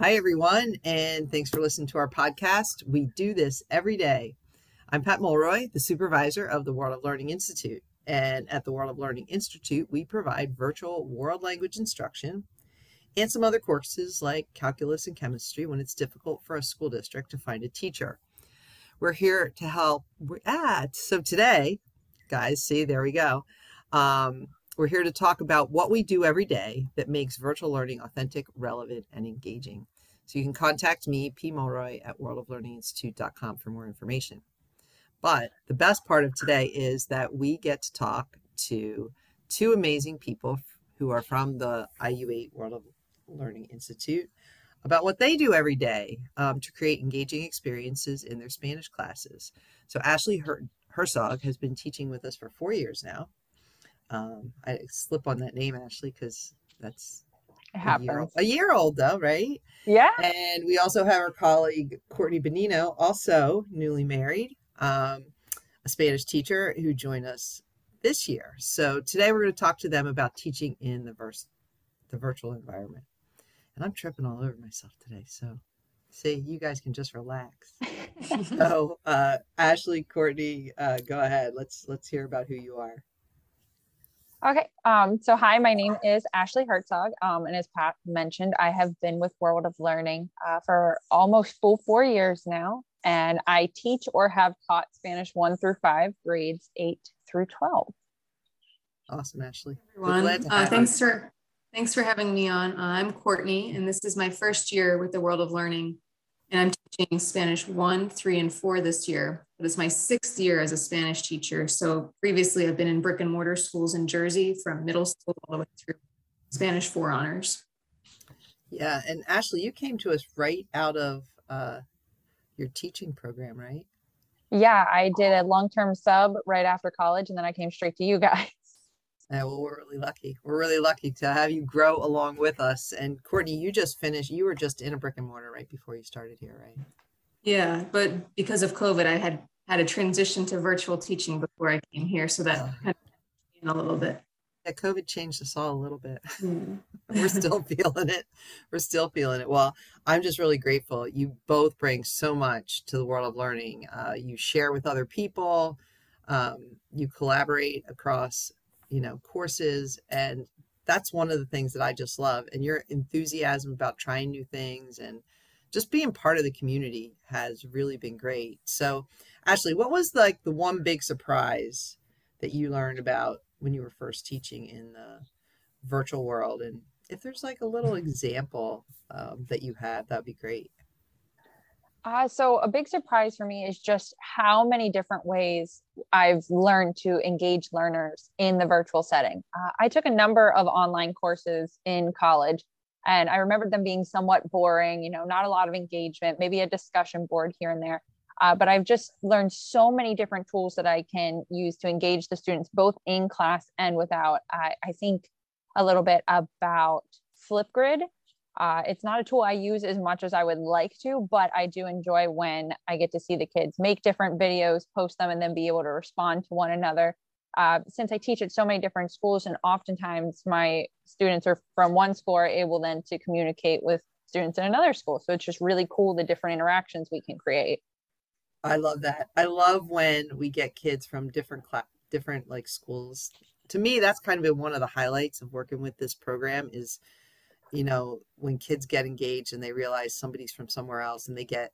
Hi, everyone, and thanks for listening to our podcast. We do this every day. I'm Pat Mulroy, the supervisor of the World of Learning Institute. And at the World of Learning Institute, we provide virtual world language instruction and some other courses like calculus and chemistry when it's difficult for a school district to find a teacher. We're here to help. Ah, so today, guys, see, there we go. Um, we're here to talk about what we do every day that makes virtual learning authentic, relevant, and engaging. So you can contact me, P. Mulroy, at worldoflearninginstitute.com for more information. But the best part of today is that we get to talk to two amazing people who are from the IU8 World of Learning Institute about what they do every day um, to create engaging experiences in their Spanish classes. So Ashley Her- Hertzog has been teaching with us for four years now. Um, I slip on that name, Ashley, because that's it happens. A year, a year, old, though, right? Yeah. And we also have our colleague Courtney Bonino, also newly married, um, a Spanish teacher who joined us this year. So today we're going to talk to them about teaching in the verse, the virtual environment. And I'm tripping all over myself today. So see, you guys can just relax. so uh, Ashley, Courtney, uh, go ahead. Let's let's hear about who you are. Okay. Um, so hi, my name is Ashley Hertzog. Um, and as Pat mentioned, I have been with World of Learning uh, for almost full four years now. And I teach or have taught Spanish one through five, grades eight through 12. Awesome, Ashley. Everyone, uh, thanks for thanks for having me on. Uh, I'm Courtney, and this is my first year with the World of Learning. And teaching Spanish one, three, and four this year but it's my sixth year as a Spanish teacher. So previously, I've been in brick and mortar schools in Jersey from middle school all the way through Spanish four honors. Yeah, and Ashley, you came to us right out of uh, your teaching program, right? Yeah, I did a long term sub right after college, and then I came straight to you guys. Yeah, well, we're really lucky. We're really lucky to have you grow along with us. And Courtney, you just finished. You were just in a brick and mortar right before you started here, right? Yeah, but because of COVID, I had had a transition to virtual teaching before I came here, so that kind of in a little bit. Yeah, COVID changed us all a little bit. Mm. We're still feeling it. We're still feeling it. Well, I'm just really grateful. You both bring so much to the world of learning. Uh, you share with other people. Um, you collaborate across, you know, courses, and that's one of the things that I just love. And your enthusiasm about trying new things and just being part of the community has really been great. So, Ashley, what was like the one big surprise that you learned about when you were first teaching in the virtual world? And if there's like a little example um, that you have, that'd be great. Uh, so a big surprise for me is just how many different ways I've learned to engage learners in the virtual setting. Uh, I took a number of online courses in college and I remember them being somewhat boring, you know, not a lot of engagement, maybe a discussion board here and there. Uh, but I've just learned so many different tools that I can use to engage the students, both in class and without. I, I think a little bit about Flipgrid. Uh, it's not a tool I use as much as I would like to, but I do enjoy when I get to see the kids make different videos, post them, and then be able to respond to one another uh, since I teach at so many different schools, and oftentimes my students are from one school, are able then to communicate with students in another school. So it's just really cool the different interactions we can create. I love that. I love when we get kids from different class, different like schools. To me, that's kind of been one of the highlights of working with this program is, you know, when kids get engaged and they realize somebody's from somewhere else and they get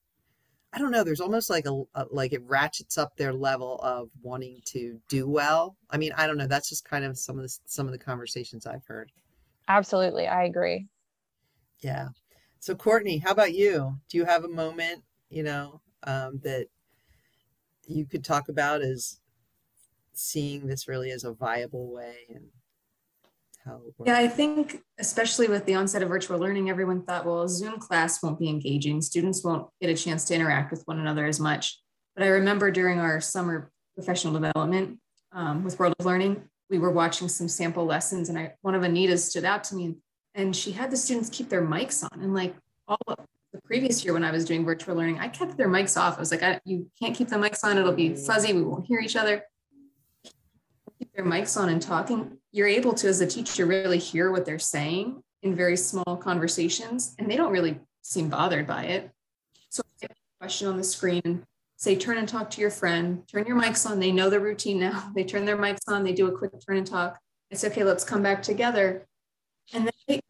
I don't know. There's almost like a, a, like it ratchets up their level of wanting to do well. I mean, I don't know. That's just kind of some of the some of the conversations I've heard. Absolutely, I agree. Yeah. So Courtney, how about you? Do you have a moment, you know, um, that you could talk about as seeing this really as a viable way and how Yeah, I think especially with the onset of virtual learning, everyone thought, well, a Zoom class won't be engaging. Students won't get a chance to interact with one another as much. But I remember during our summer professional development um, with World of Learning, we were watching some sample lessons, and I one of Anita's stood out to me, and she had the students keep their mics on. And like all of the previous year when I was doing virtual learning, I kept their mics off. I was like, I, you can't keep the mics on; it'll be fuzzy. We won't hear each other. Their mics on and talking you're able to, as a teacher, really hear what they're saying in very small conversations, and they don't really seem bothered by it. So question on the screen say turn and talk to your friend, turn your mics on. They know the routine now. They turn their mics on, they do a quick turn and talk. It's okay, let's come back together. And they,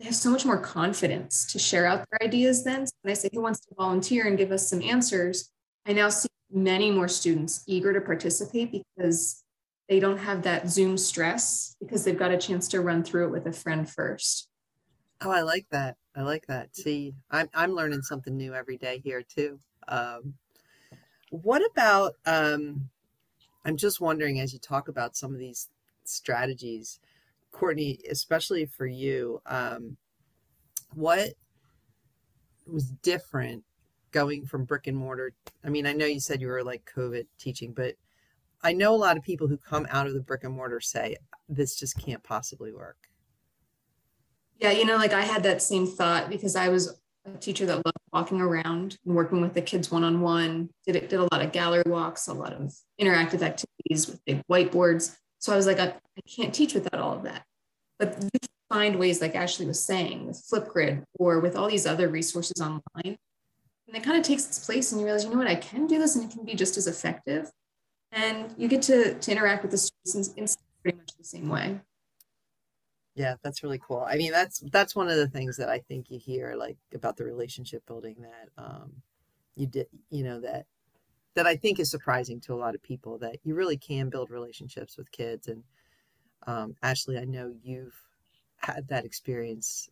they have so much more confidence to share out their ideas then. So when I say, who wants to volunteer and give us some answers? I now see many more students eager to participate because they don't have that Zoom stress because they've got a chance to run through it with a friend first. Oh, I like that. I like that. See, I'm I'm learning something new every day here too. Um, what about? Um, I'm just wondering as you talk about some of these strategies, Courtney, especially for you, um, what was different going from brick and mortar? I mean, I know you said you were like COVID teaching, but I know a lot of people who come out of the brick and mortar say this just can't possibly work. Yeah, you know, like I had that same thought because I was a teacher that loved walking around and working with the kids one on one. Did it did a lot of gallery walks, a lot of interactive activities with big whiteboards. So I was like, I, I can't teach without all of that. But you can find ways, like Ashley was saying, with Flipgrid or with all these other resources online. And it kind of takes its place, and you realize, you know what, I can do this, and it can be just as effective and you get to, to interact with the students in, in pretty much the same way. Yeah that's really cool. I mean that's that's one of the things that i think you hear like about the relationship building that um you did you know that that i think is surprising to a lot of people that you really can build relationships with kids. And um ashley i know you've had that experience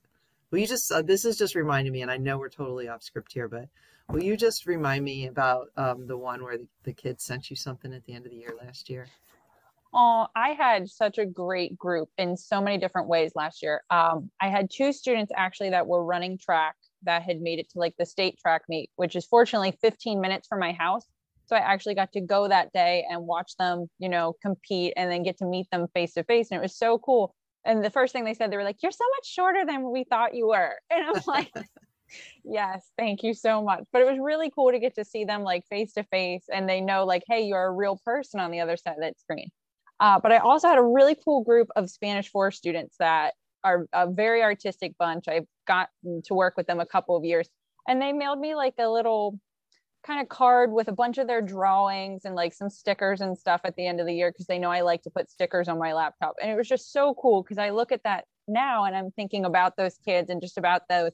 well you just uh, this is just reminding me and i know we're totally off script here but Will you just remind me about um, the one where the, the kids sent you something at the end of the year last year? Oh, I had such a great group in so many different ways last year. Um, I had two students actually that were running track that had made it to like the state track meet, which is fortunately 15 minutes from my house. So I actually got to go that day and watch them, you know, compete and then get to meet them face to face. And it was so cool. And the first thing they said, they were like, You're so much shorter than we thought you were. And I'm like, Yes, thank you so much. But it was really cool to get to see them like face to face and they know like, hey, you're a real person on the other side of that screen. Uh, but I also had a really cool group of Spanish 4 students that are a very artistic bunch. I've got to work with them a couple of years and they mailed me like a little kind of card with a bunch of their drawings and like some stickers and stuff at the end of the year because they know I like to put stickers on my laptop. And it was just so cool because I look at that now and I'm thinking about those kids and just about those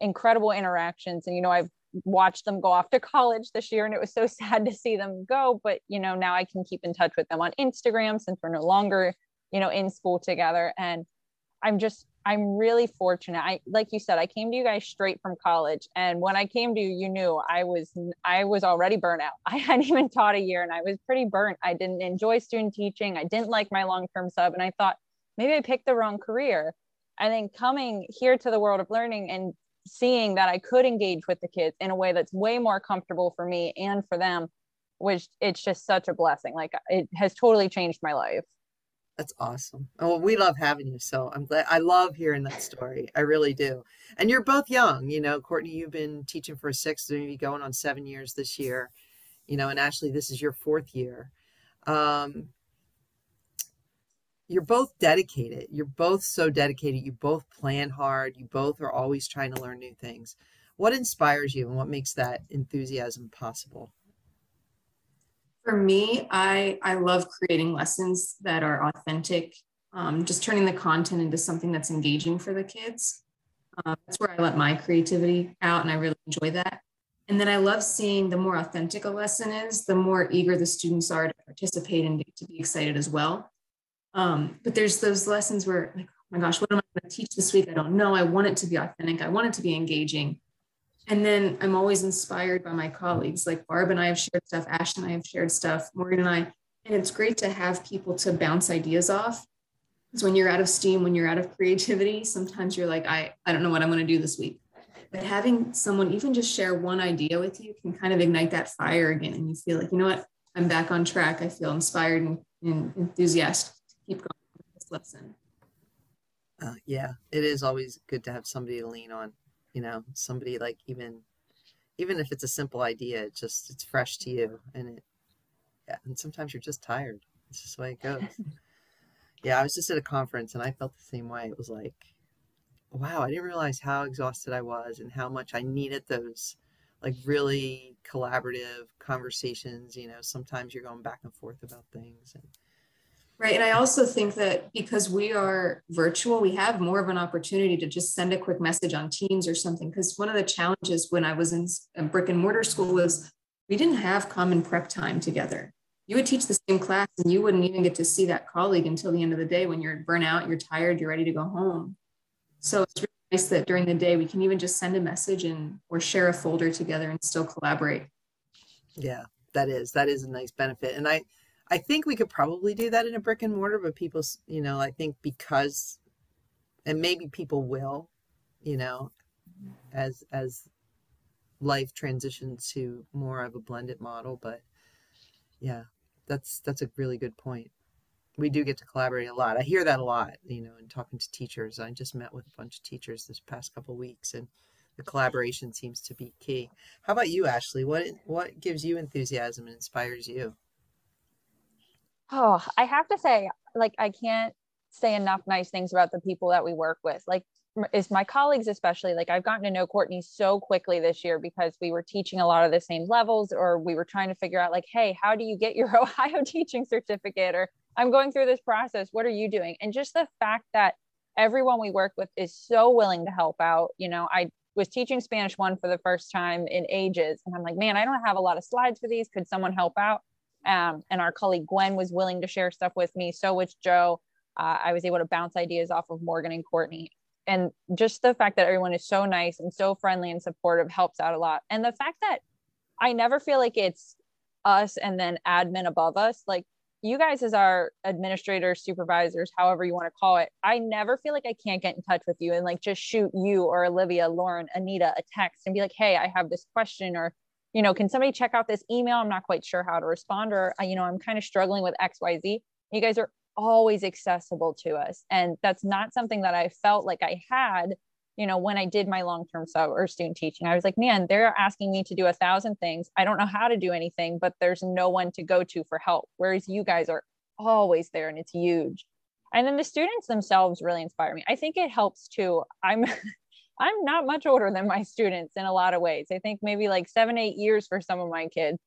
incredible interactions and you know i've watched them go off to college this year and it was so sad to see them go but you know now i can keep in touch with them on instagram since we're no longer you know in school together and i'm just i'm really fortunate. I like you said i came to you guys straight from college and when i came to you you knew i was i was already burnt out. I hadn't even taught a year and i was pretty burnt. I didn't enjoy student teaching. I didn't like my long-term sub and i thought maybe i picked the wrong career. And then coming here to the world of learning and seeing that I could engage with the kids in a way that's way more comfortable for me and for them, which it's just such a blessing. Like it has totally changed my life. That's awesome. Oh, we love having you. So I'm glad. I love hearing that story. I really do. And you're both young. You know, Courtney, you've been teaching for six, maybe going on seven years this year. You know, and Ashley, this is your fourth year. Um, you're both dedicated. You're both so dedicated. You both plan hard. You both are always trying to learn new things. What inspires you and what makes that enthusiasm possible? For me, I, I love creating lessons that are authentic, um, just turning the content into something that's engaging for the kids. Um, that's where I let my creativity out, and I really enjoy that. And then I love seeing the more authentic a lesson is, the more eager the students are to participate and to be excited as well. Um, but there's those lessons where, like, oh my gosh, what am I going to teach this week? I don't know. I want it to be authentic. I want it to be engaging. And then I'm always inspired by my colleagues. Like Barb and I have shared stuff, Ash and I have shared stuff, Morgan and I. And it's great to have people to bounce ideas off. Because when you're out of steam, when you're out of creativity, sometimes you're like, I, I don't know what I'm going to do this week. But having someone even just share one idea with you can kind of ignite that fire again. And you feel like, you know what? I'm back on track. I feel inspired and, and enthusiastic to keep going with this lesson. Uh, yeah, it is always good to have somebody to lean on. You know, somebody like even even if it's a simple idea, it just it's fresh to you, and it yeah. And sometimes you're just tired. It's just the way it goes. yeah, I was just at a conference and I felt the same way. It was like wow, I didn't realize how exhausted I was and how much I needed those like really collaborative conversations. You know, sometimes you're going back and forth about things and Right. And I also think that because we are virtual, we have more of an opportunity to just send a quick message on Teams or something. Because one of the challenges when I was in brick and mortar school was we didn't have common prep time together. You would teach the same class and you wouldn't even get to see that colleague until the end of the day when you're burnt out, you're tired, you're ready to go home. So it's really nice that during the day we can even just send a message and or share a folder together and still collaborate. Yeah, that is that is a nice benefit. And I I think we could probably do that in a brick and mortar, but people, you know, I think because, and maybe people will, you know, as as life transitions to more of a blended model. But yeah, that's that's a really good point. We do get to collaborate a lot. I hear that a lot, you know, in talking to teachers. I just met with a bunch of teachers this past couple weeks, and the collaboration seems to be key. How about you, Ashley? What what gives you enthusiasm and inspires you? Oh, I have to say, like, I can't say enough nice things about the people that we work with. Like, is my colleagues especially like I've gotten to know Courtney so quickly this year because we were teaching a lot of the same levels or we were trying to figure out like hey how do you get your Ohio teaching certificate or I'm going through this process what are you doing? And just the fact that everyone we work with is so willing to help out you know I was teaching Spanish 1 for the first time in ages and I'm like man I don't have a lot of slides for these. Could someone help out um, and our colleague Gwen was willing to share stuff with me. So was Joe. Uh, I was able to bounce ideas off of Morgan and Courtney. And just the fact that everyone is so nice and so friendly and supportive helps out a lot. And the fact that I never feel like it's us and then admin above us. Like you guys, as our administrators, supervisors, however you want to call it, I never feel like I can't get in touch with you and like just shoot you or Olivia, Lauren, Anita a text and be like, hey, I have this question or you know, can somebody check out this email? I'm not quite sure how to respond, or, uh, you know, I'm kind of struggling with XYZ. You guys are always accessible to us. And that's not something that I felt like I had, you know, when I did my long term sub or student teaching. I was like, man, they're asking me to do a thousand things. I don't know how to do anything, but there's no one to go to for help. Whereas you guys are always there and it's huge. And then the students themselves really inspire me. I think it helps too. I'm I'm not much older than my students in a lot of ways. I think maybe like seven, eight years for some of my kids.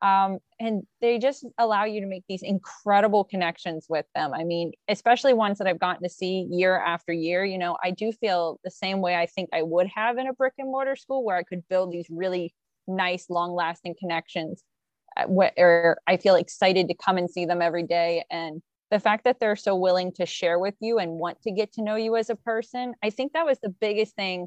Um, and they just allow you to make these incredible connections with them. I mean, especially ones that I've gotten to see year after year. You know, I do feel the same way I think I would have in a brick and mortar school where I could build these really nice, long lasting connections. Uh, where I feel excited to come and see them every day and the fact that they're so willing to share with you and want to get to know you as a person i think that was the biggest thing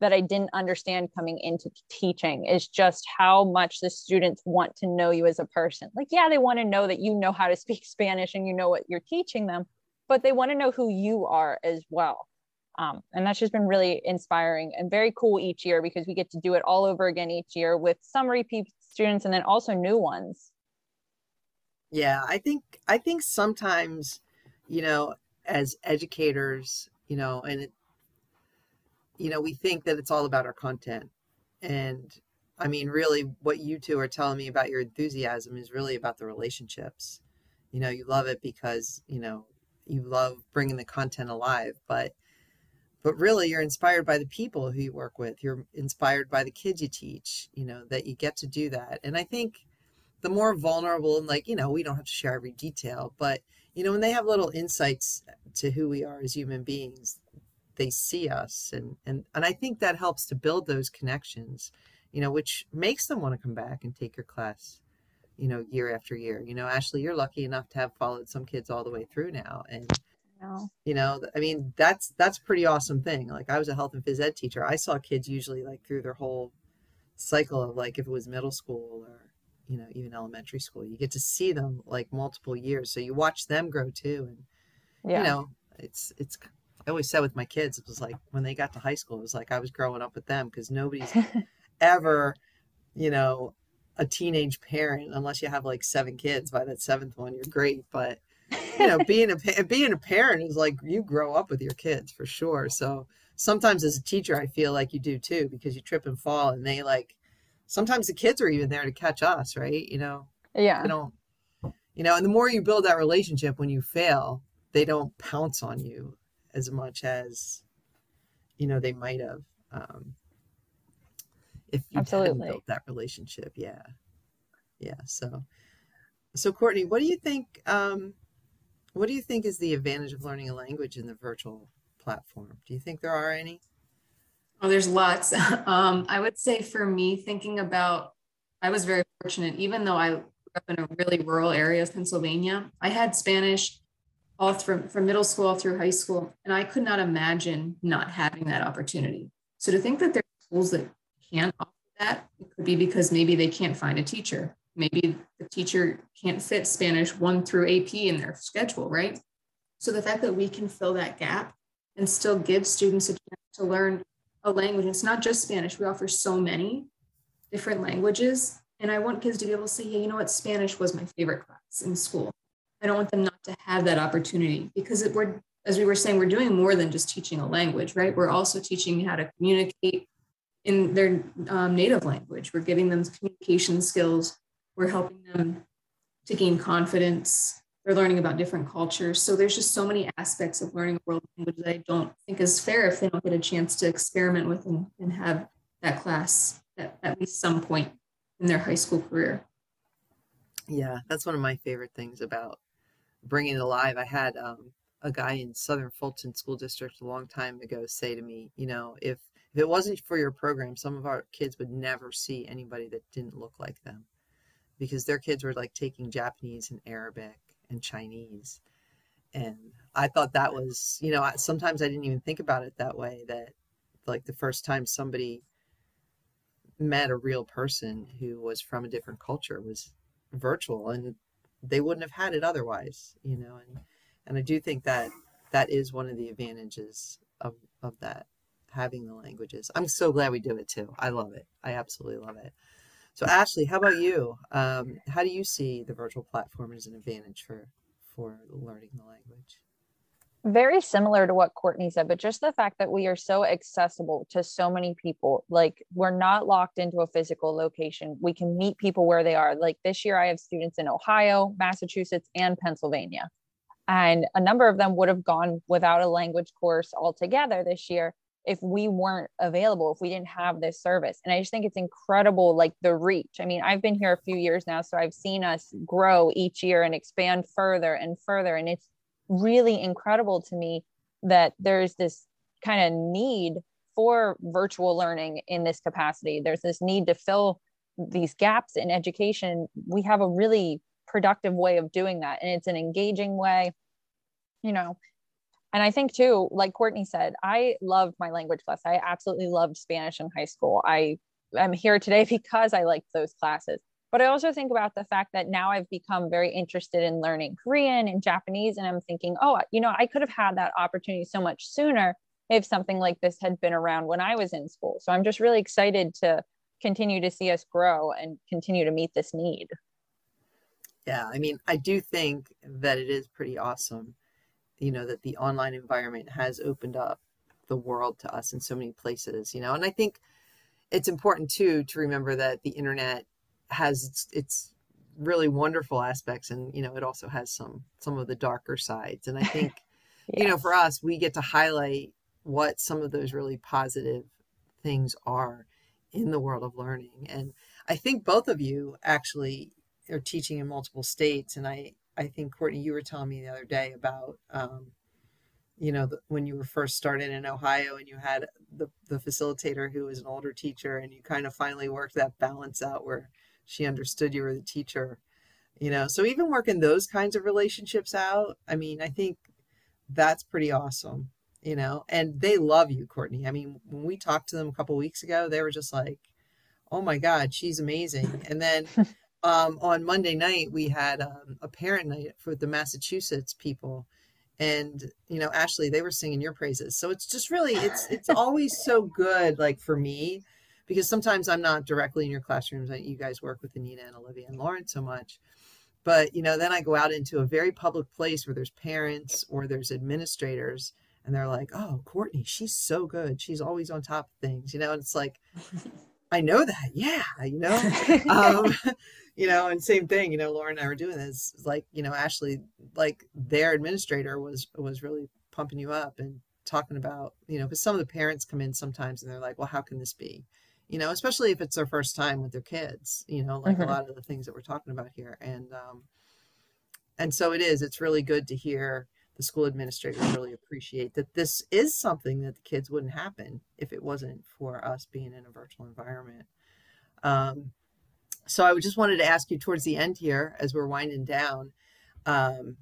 that i didn't understand coming into teaching is just how much the students want to know you as a person. Like yeah they want to know that you know how to speak spanish and you know what you're teaching them but they want to know who you are as well. Um, and that's just been really inspiring and very cool each year because we get to do it all over again each year with some repeat students and then also new ones yeah, I think I think sometimes, you know, as educators, you know, and it, you know, we think that it's all about our content. And I mean, really what you two are telling me about your enthusiasm is really about the relationships. You know, you love it because, you know, you love bringing the content alive, but but really you're inspired by the people who you work with. You're inspired by the kids you teach, you know, that you get to do that. And I think the more vulnerable and like you know we don't have to share every detail but you know when they have little insights to who we are as human beings they see us and and and i think that helps to build those connections you know which makes them want to come back and take your class you know year after year. You know ashley you're lucky enough to have followed some kids all the way through now and you know i mean that's that's pretty awesome thing. Like i was a health and phys ed teacher. I saw kids usually like through their whole cycle of like if it was middle school or you know even elementary school you get to see them like multiple years so you watch them grow too and yeah. you know it's it's i always said with my kids it was like when they got to high school it was like i was growing up with them because nobody's ever you know a teenage parent unless you have like seven kids by that seventh one you're great but you know being a being a parent is like you grow up with your kids for sure so sometimes as a teacher i feel like you do too because you trip and fall and they like sometimes the kids are even there to catch us, right? You know, yeah. You don't, you know, and the more you build that relationship when you fail, they don't pounce on you as much as, you know they might have um, if you hadn't built that relationship. Yeah, yeah. So, so Courtney, what do you think? Um, what do you think is the advantage of learning a language in the virtual platform? Do you think there are any? Oh, there's lots. Um, I would say for me, thinking about, I was very fortunate, even though I grew up in a really rural area of Pennsylvania, I had Spanish all from, from middle school through high school, and I could not imagine not having that opportunity. So to think that there are schools that can't offer that, it could be because maybe they can't find a teacher. Maybe the teacher can't fit Spanish one through AP in their schedule, right? So the fact that we can fill that gap and still give students a chance to learn a language. It's not just Spanish. We offer so many different languages. And I want kids to be able to say, hey, you know what? Spanish was my favorite class in school. I don't want them not to have that opportunity because it, we're, as we were saying, we're doing more than just teaching a language, right? We're also teaching how to communicate in their um, native language. We're giving them communication skills. We're helping them to gain confidence they're learning about different cultures. So there's just so many aspects of learning a world language that I don't think is fair if they don't get a chance to experiment with and, and have that class at, at least some point in their high school career. Yeah, that's one of my favorite things about bringing it alive. I had um, a guy in Southern Fulton School District a long time ago say to me, you know, if if it wasn't for your program, some of our kids would never see anybody that didn't look like them because their kids were like taking Japanese and Arabic and Chinese. And I thought that was, you know, sometimes I didn't even think about it that way that like the first time somebody met a real person who was from a different culture was virtual and they wouldn't have had it otherwise, you know, and and I do think that that is one of the advantages of of that having the languages. I'm so glad we do it too. I love it. I absolutely love it. So Ashley, how about you? Um, how do you see the virtual platform as an advantage for for learning the language? Very similar to what Courtney said, but just the fact that we are so accessible to so many people. Like we're not locked into a physical location. We can meet people where they are. Like this year, I have students in Ohio, Massachusetts, and Pennsylvania. And a number of them would have gone without a language course altogether this year if we weren't available if we didn't have this service. And i just think it's incredible like the reach. I mean i've been here a few years now so i've seen us grow each year and expand further and further. And it's really incredible to me that there's this kind of need for virtual learning in this capacity. There's this need to fill these gaps in education. We have a really productive way of doing that and it's an engaging way you know and I think too, like Courtney said, I loved my language class. I absolutely loved Spanish in high school. I am here today because I liked those classes. But I also think about the fact that now I've become very interested in learning Korean and Japanese. And I'm thinking, oh, you know, I could have had that opportunity so much sooner if something like this had been around when I was in school. So I'm just really excited to continue to see us grow and continue to meet this need. Yeah, I mean, I do think that it is pretty awesome you know that the online environment has opened up the world to us in so many places you know? And i think it's important too to remember that the internet has its, its really wonderful aspects and you know it also has some some of the darker sides. And i think yes. you know for us we get to highlight what some of those really positive things are in the world of learning. And i think both of you actually are teaching in multiple states and i I think Courtney, you were telling me the other day about, um, you know, the, when you were first started in Ohio and you had the, the facilitator who was an older teacher and you kind of finally worked that balance out where she understood you were the teacher, you know, so even working those kinds of relationships out, I mean, I think that's pretty awesome, you know, and they love you, Courtney. I mean, when we talked to them a couple weeks ago, they were just like, oh my God, she's amazing. And then um, on Monday night we had um, a parent night for the Massachusetts people, and you know Ashley, they were singing your praises. So it's just really it's it's always so good, like for me, because sometimes I'm not directly in your classrooms. You guys work with Anita and Olivia and Lauren so much, but you know then I go out into a very public place where there's parents or there's administrators. And they're like, "Oh, Courtney, she's so good. She's always on top of things, you know." And it's like, I know that, yeah, you know. um, you know, and same thing, you know, Lauren and I were doing this. Like, you know, Ashley, like their administrator was was really pumping you up, and talking about, you know, because some of the parents come in sometimes and they're like, well, how can this be? You know, especially if it's their first time with their kids, you know, like mm-hmm. a lot of the things that we're talking about here. And, um, and so it is, it's really good to hear the school administrators really appreciate that this is something that the kids wouldn't happen if it wasn't for us being in a virtual environment. Um, so I just wanted to ask you towards the end here, as we're winding down, um,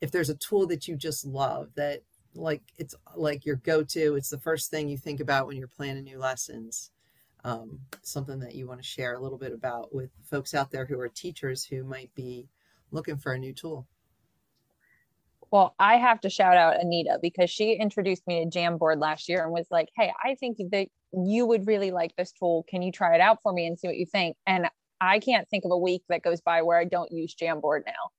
if there's a tool that you just love that like it's like your go-to it's the first thing you think about when you're planning new lessons um, something that you want to share a little bit about with folks out there who are teachers who might be looking for a new tool? Well i have to shout out anita because she introduced me to jamboard last year and was like hey i think that you would really like this tool. Can you try it out for me and see what you think? And i can't think of a week that goes by where i don't use jamboard now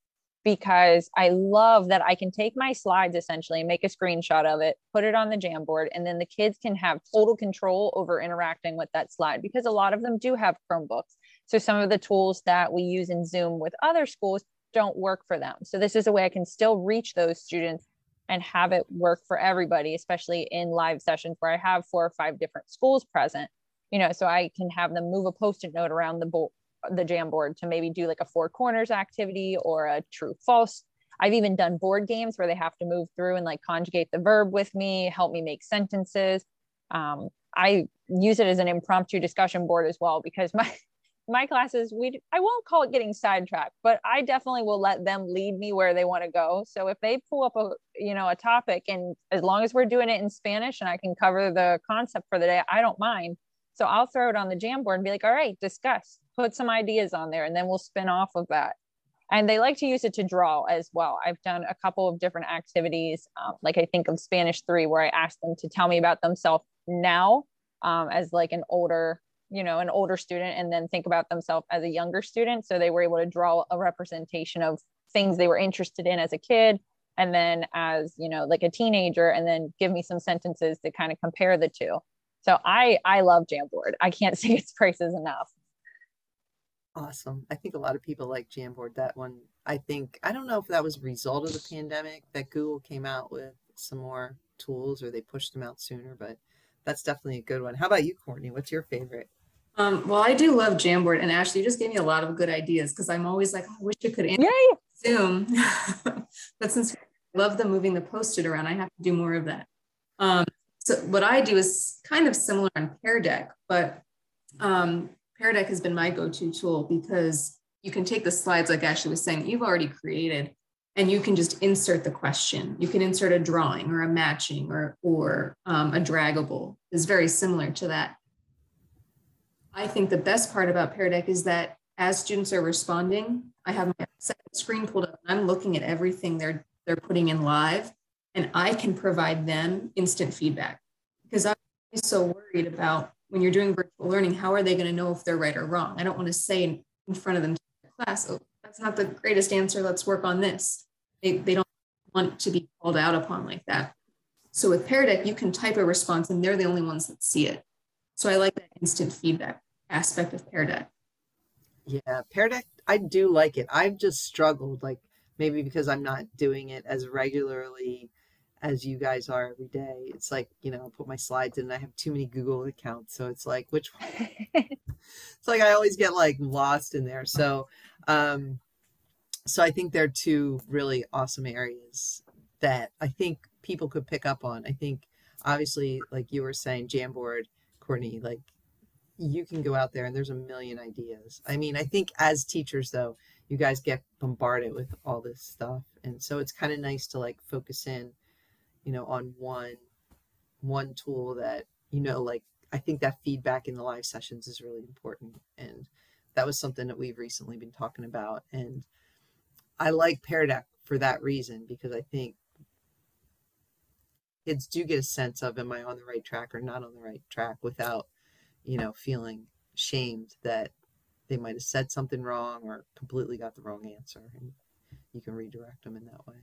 because I love that I can take my slides essentially, and make a screenshot of it, put it on the Jamboard, and then the kids can have total control over interacting with that slide because a lot of them do have Chromebooks. So some of the tools that we use in Zoom with other schools don't work for them. So this is a way I can still reach those students and have it work for everybody, especially in live sessions where I have four or five different schools present. You know, so I can have them move a post-it note around the board the Jamboard to maybe do like a four corners activity or a true false. I've even done board games where they have to move through and like conjugate the verb with me, help me make sentences. Um, I use it as an impromptu discussion board as well because my my classes we I won't call it getting sidetracked, but I definitely will let them lead me where they want to go. So if they pull up a you know a topic and as long as we're doing it in Spanish and I can cover the concept for the day, I don't mind. So I'll throw it on the Jamboard and be like, all right, discuss put some ideas on there and then we'll spin off of that. And they like to use it to draw as well. I've done a couple of different activities um, like i think of spanish 3 where i asked them to tell me about themselves now um, as like an older you know an older student and then think about themselves as a younger student. So they were able to draw a representation of things they were interested in as a kid and then as you know like a teenager and then give me some sentences to kind of compare the two so i i love jamboard i can't say its prices enough Awesome. I think a lot of people like Jamboard. That one, I think, I don't know if that was a result of the pandemic that Google came out with some more tools or they pushed them out sooner, but that's definitely a good one. How about you, Courtney? What's your favorite? Um, well, I do love Jamboard, and Ashley, you just gave me a lot of good ideas because I'm always like, oh, I wish I could Zoom, but since I love the moving the post-it around, I have to do more of that. Um, so what I do is kind of similar on Pear Deck, but um, Pear Deck has been my go-to tool because you can take the slides like Ashley was saying you've already created and you can just insert the question. You can insert a drawing or a matching or, or um, a draggable is very similar to that. I think the best part about Pear Deck is that as students are responding, I have my screen pulled up and I'm looking at everything they're they're putting in live and I can provide them instant feedback because I'm so worried about when you're doing virtual learning, how are they going to know if they're right or wrong? I don't want to say in front of them class, oh, that's not the greatest answer. Let's work on this. They, they don't want to be called out upon like that. So with Pear Deck, you can type a response and they're the only ones that see it. So I like that instant feedback aspect of Pear Deck. Yeah, Pear Deck, I do like it. I've just struggled, like maybe because I'm not doing it as regularly as you guys are every day. It's like, you know, I put my slides in I have too many Google accounts. So it's like, which one? it's like I always get like lost in there. So, um, so I think they're two really awesome areas that I think people could pick up on. I think obviously, like you were saying, Jamboard, Courtney, like you can go out there and there's a million ideas. I mean, I think as teachers though, you guys get bombarded with all this stuff. And so it's kind of nice to like focus in you know on one one tool that you know like i think that feedback in the live sessions is really important. And that was something that we've recently been talking about. And i like Pear Deck for that reason because i think kids do get a sense of am i on the right track or not on the right track without you know feeling shamed that they might have said something wrong or completely got the wrong answer. And you can redirect them in that way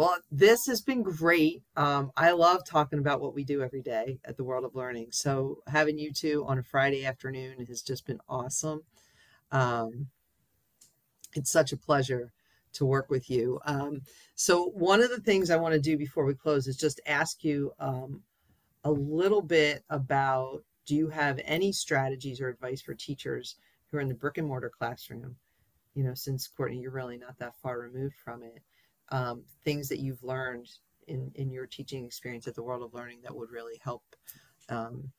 well, this has been great. Um, I love talking about what we do every day at the World of Learning. So having you two on a Friday afternoon has just been awesome. Um, it's such a pleasure to work with you. Um, so one of the things I want to do before we close is just ask you um, a little bit about do you have any strategies or advice for teachers who are in the brick and mortar classroom? You know, since Courtney, you're really not that far removed from it. Um, things that you've learned in in your teaching experience at the World of Learning that would really help um,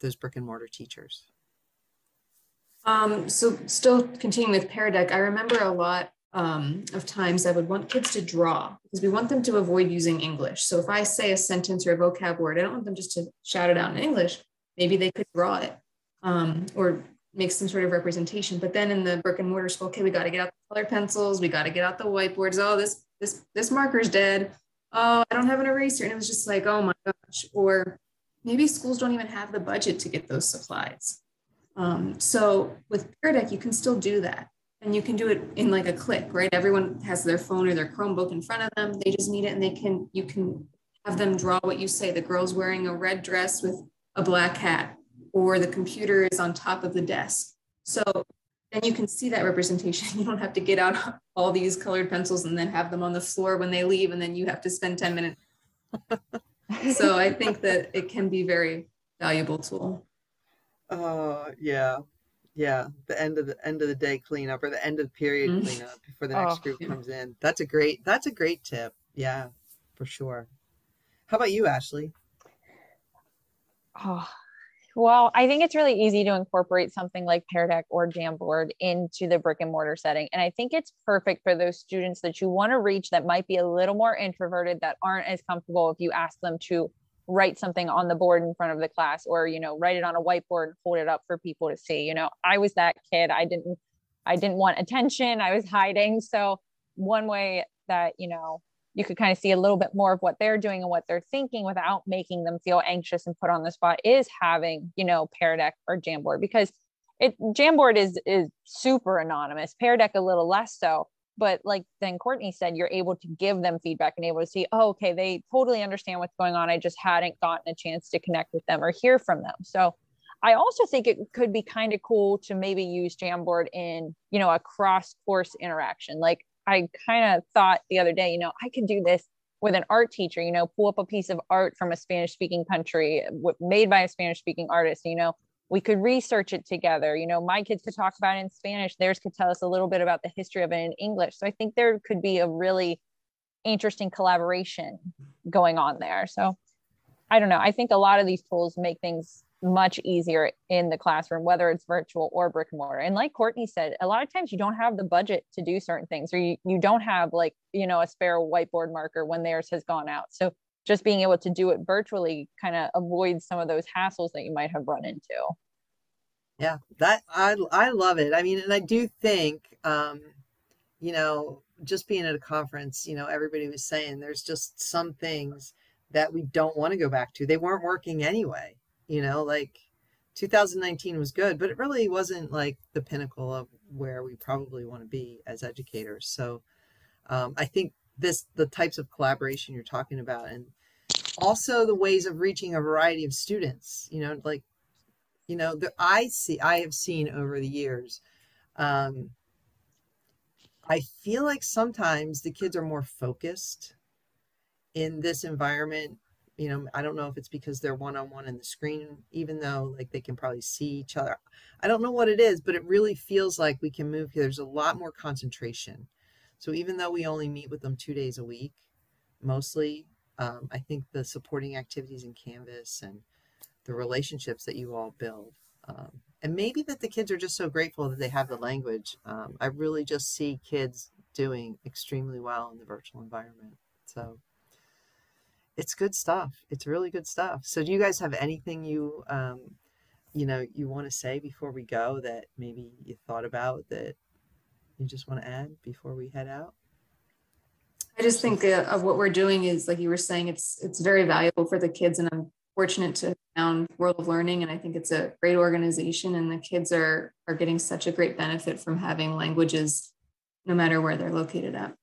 those brick and mortar teachers. Um, so still continuing with Pear Deck, I remember a lot um, of times I would want kids to draw because we want them to avoid using English. So if I say a sentence or a vocab word, I don't want them just to shout it out in English. Maybe they could draw it um, or make some sort of representation. But then in the brick and mortar school, okay, we got to get out the colored pencils, we got to get out the whiteboards. Oh, this this this marker's dead. Oh, I don't have an eraser, and it was just like, oh my gosh. Or maybe schools don't even have the budget to get those supplies. Um, so with Pear Deck, you can still do that and you can do it in like a click, right? Everyone has their phone or their Chromebook in front of them. They just need it and they can, you can have them draw what you say. The girl's wearing a red dress with a black hat, or the computer is on top of the desk. So then you can see that representation. You don't have to get out all these colored pencils and then have them on the floor when they leave, and then you have to spend 10 minutes. so I think that it can be very valuable tool. Oh, yeah yeah the end of the end of the day cleanup or the end of the period mm-hmm. cleanup before the next oh, group yeah. comes in that's a great that's a great tip yeah for sure how about you ashley oh well i think it's really easy to incorporate something like pear deck or jamboard into the brick and mortar setting and i think it's perfect for those students that you want to reach that might be a little more introverted that aren't as comfortable if you ask them to write something on the board in front of the class or you know write it on a whiteboard and hold it up for people to see you know? I was that kid. I didn't i didn't want attention. I was hiding. So one way that you know you could kind of see a little bit more of what they're doing and what they're thinking without making them feel anxious and put on the spot is having you know pear deck or jamboard because it jamboard is is super anonymous pear deck a little less so but like then courtney said you're able to give them feedback and able to see oh okay they totally understand what's going on i just hadn't gotten a chance to connect with them or hear from them. So i also think it could be kind of cool to maybe use jamboard in you know a cross course interaction like i kind of thought the other day you know i could do this with an art teacher you know pull up a piece of art from a spanish speaking country made by a spanish speaking artist you know we could research it together you know my kids could talk about it in spanish theirs could tell us a little bit about the history of it in english. So i think there could be a really interesting collaboration going on there. So i don't know i think a lot of these tools make things much easier in the classroom whether it's virtual or brick and mortar and like courtney said a lot of times you don't have the budget to do certain things or you, you don't have like you know a spare whiteboard marker when theirs has gone out so just being able to do it virtually kind of avoids some of those hassles that you might have run into yeah, that I I love it. I mean, and I do think, um, you know, just being at a conference, you know, everybody was saying there's just some things that we don't want to go back to. They weren't working anyway. You know, like 2019 was good, but it really wasn't like the pinnacle of where we probably want to be as educators. So um, I think this the types of collaboration you're talking about and also the ways of reaching a variety of students you know like you know that i see i have seen over the years um i feel like sometimes the kids are more focused in this environment you know i don't know if it's because they're one-on-one in the screen even though like they can probably see each other i don't know what it is but it really feels like we can move there's a lot more concentration so even though we only meet with them two days a week mostly um, i think the supporting activities in canvas and the relationships that you all build. Um, and maybe that the kids are just so grateful that they have the language. Um, I really just see kids doing extremely well in the virtual environment. So it's good stuff. It's really good stuff. So do you guys have anything you, um, you know, you want to say before we go that maybe you thought about that you just want to add before we head out? I just think uh, of what we're doing is like you were saying, it's it's very valuable for the kids, and I'm fortunate to found World of Learning, and I think it's a great organization. And the kids are are getting such a great benefit from having languages, no matter where they're located at.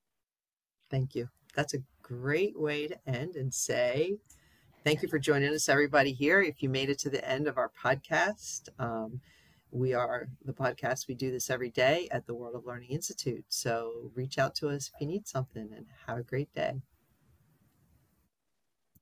Thank you. That's a great way to end and say thank you for joining us, everybody here. If you made it to the end of our podcast, um, we are the podcast. We do this every day at the World of Learning Institute. So reach out to us if you need something and have a great day.